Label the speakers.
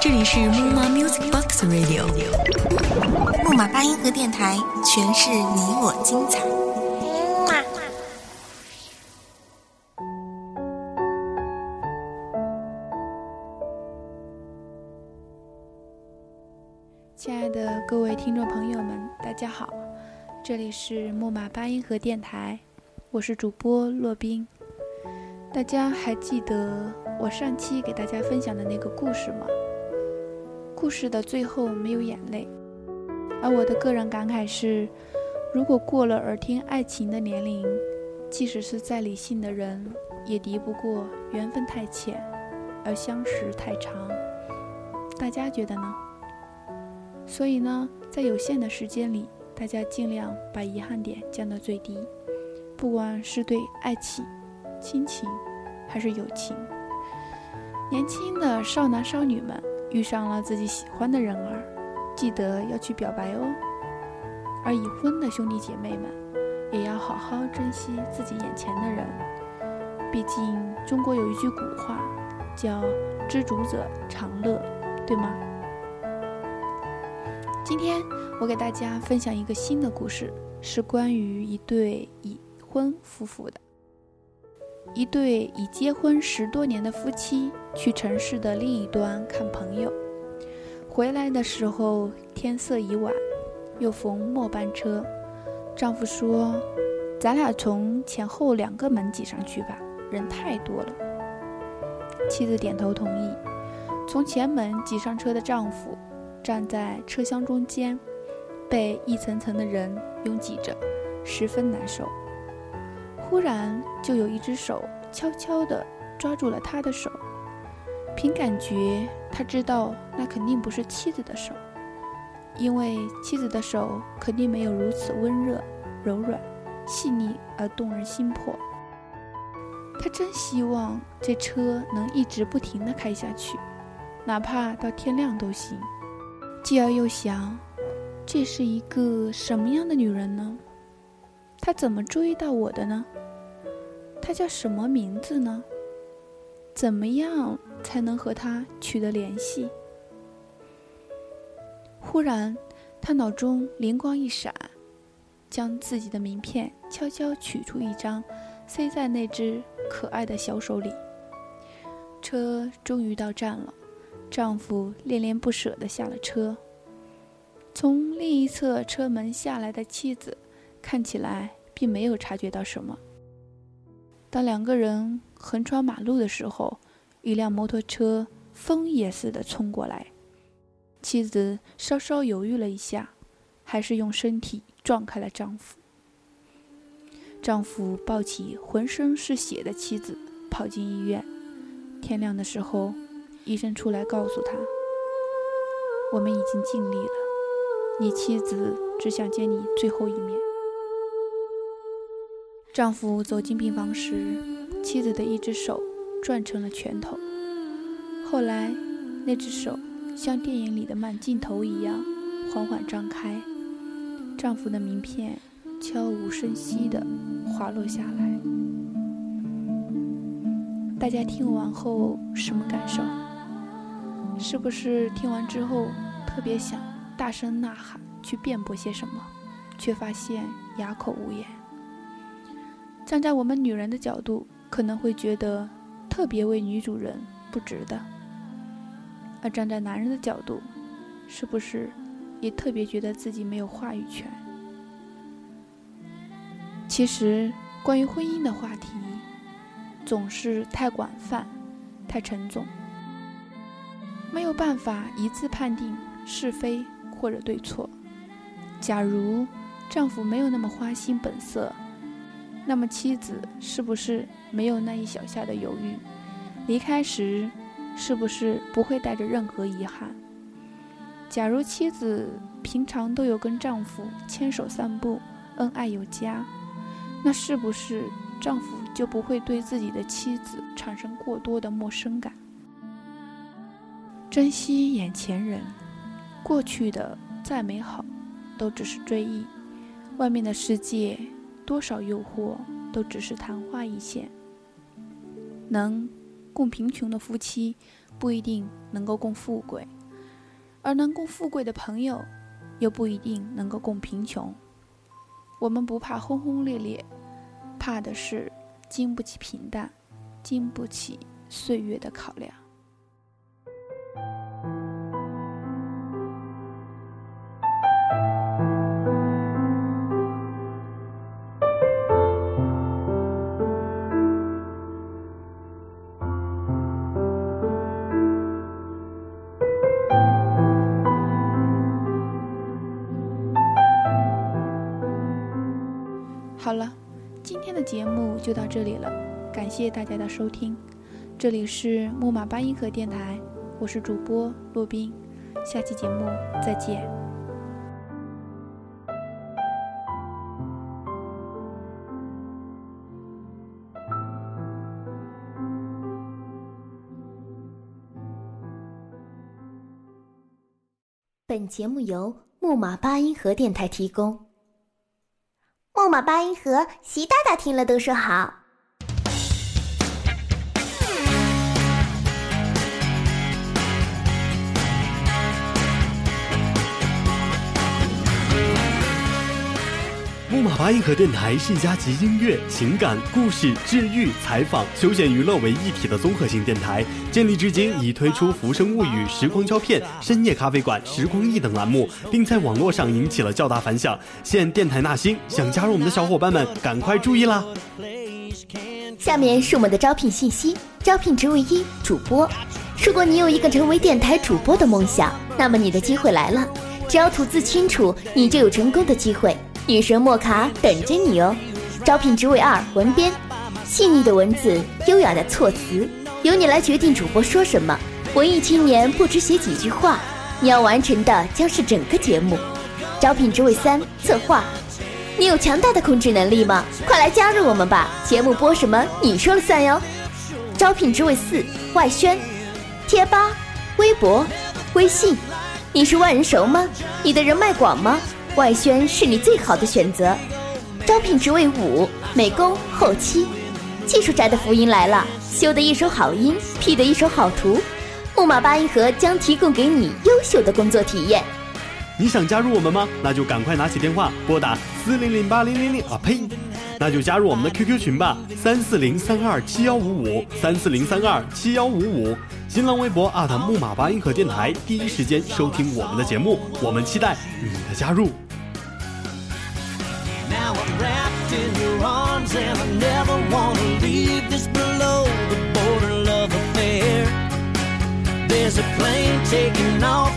Speaker 1: 这里是木马 Music Box Radio，
Speaker 2: 木马八音盒电台，诠释你我精彩。
Speaker 3: 亲爱的各位听众朋友们，大家好，这里是木马八音盒电台，我是主播洛宾。大家还记得我上期给大家分享的那个故事吗？故事的最后没有眼泪，而我的个人感慨是：如果过了耳听爱情的年龄，即使是再理性的人，也敌不过缘分太浅，而相识太长。大家觉得呢？所以呢，在有限的时间里，大家尽量把遗憾点降到最低，不管是对爱情、亲情，还是友情。年轻的少男少女们遇上了自己喜欢的人儿，记得要去表白哦。而已婚的兄弟姐妹们，也要好好珍惜自己眼前的人。毕竟中国有一句古话，叫“知足者常乐”，对吗？今天我给大家分享一个新的故事，是关于一对已婚夫妇的。一对已结婚十多年的夫妻去城市的另一端看朋友，回来的时候天色已晚，又逢末班车。丈夫说：“咱俩从前后两个门挤上去吧，人太多了。”妻子点头同意。从前门挤上车的丈夫。站在车厢中间，被一层层的人拥挤着，十分难受。忽然，就有一只手悄悄地抓住了他的手。凭感觉，他知道那肯定不是妻子的手，因为妻子的手肯定没有如此温热、柔软、细腻而动人心魄。他真希望这车能一直不停地开下去，哪怕到天亮都行。继而又想，这是一个什么样的女人呢？她怎么注意到我的呢？他叫什么名字呢？怎么样才能和他取得联系？忽然，他脑中灵光一闪，将自己的名片悄悄取出一张，塞在那只可爱的小手里。车终于到站了。丈夫恋恋不舍地下了车。从另一侧车门下来的妻子，看起来并没有察觉到什么。当两个人横穿马路的时候，一辆摩托车风也似的冲过来。妻子稍稍犹豫了一下，还是用身体撞开了丈夫。丈夫抱起浑身是血的妻子，跑进医院。天亮的时候。医生出来告诉他：“我们已经尽力了，你妻子只想见你最后一面。”丈夫走进病房时，妻子的一只手攥成了拳头。后来，那只手像电影里的慢镜头一样缓缓张开，丈夫的名片悄无声息地滑落下来。大家听完后什么感受？是不是听完之后特别想大声呐喊去辩驳些什么，却发现哑口无言？站在我们女人的角度，可能会觉得特别为女主人不值得；而站在男人的角度，是不是也特别觉得自己没有话语权？其实，关于婚姻的话题总是太广泛、太沉重。没有办法一字判定是非或者对错。假如丈夫没有那么花心本色，那么妻子是不是没有那一小下的犹豫？离开时是不是不会带着任何遗憾？假如妻子平常都有跟丈夫牵手散步，恩爱有加，那是不是丈夫就不会对自己的妻子产生过多的陌生感？珍惜眼前人，过去的再美好，都只是追忆。外面的世界，多少诱惑，都只是昙花一现。能共贫穷的夫妻不一定能够共富贵，而能共富贵的朋友又不一定能够共贫穷。我们不怕轰轰烈烈，怕的是经不起平淡，经不起岁月的考量。好了，今天的节目就到这里了，感谢大家的收听。这里是木马八音盒电台，我是主播洛宾，下期节目再见。
Speaker 4: 本节目由木马八音盒电台提供。木马八音盒，习大大听了都说好。
Speaker 5: 木马八音盒电台是一家集音乐、情感、故事、治愈、采访、休闲娱乐为一体的综合性电台。建立至今，已推出《浮生物语》《时光胶片》《深夜咖啡馆》《时光忆》等栏目，并在网络上引起了较大反响。现电台纳新，想加入我们的小伙伴们，赶快注意啦！
Speaker 4: 下面是我们的招聘信息：招聘职位一，主播。如果你有一个成为电台主播的梦想，那么你的机会来了。只要吐字清楚，你就有成功的机会。女神莫卡等着你哦！招聘职位二文编，细腻的文字，优雅的措辞，由你来决定主播说什么。文艺青年不止写几句话，你要完成的将是整个节目。招聘职位三策划，你有强大的控制能力吗？快来加入我们吧！节目播什么你说了算哟。招聘职位四外宣，贴吧、微博、微信，你是万人熟吗？你的人脉广吗？外宣是你最好的选择。招聘职位五：美工、后期。技术宅的福音来了，修的一手好音，P 的一手好图，木马八音盒将提供给你优秀的工作体验。
Speaker 5: 你想加入我们吗？那就赶快拿起电话拨打四零零八零零零啊呸！那就加入我们的 QQ 群吧，三四零三二七幺五五三四零三二七幺五五。新浪微博木马八音盒电台，第一时间收听我们的节目，我们期待你的加入。There's a plane taking off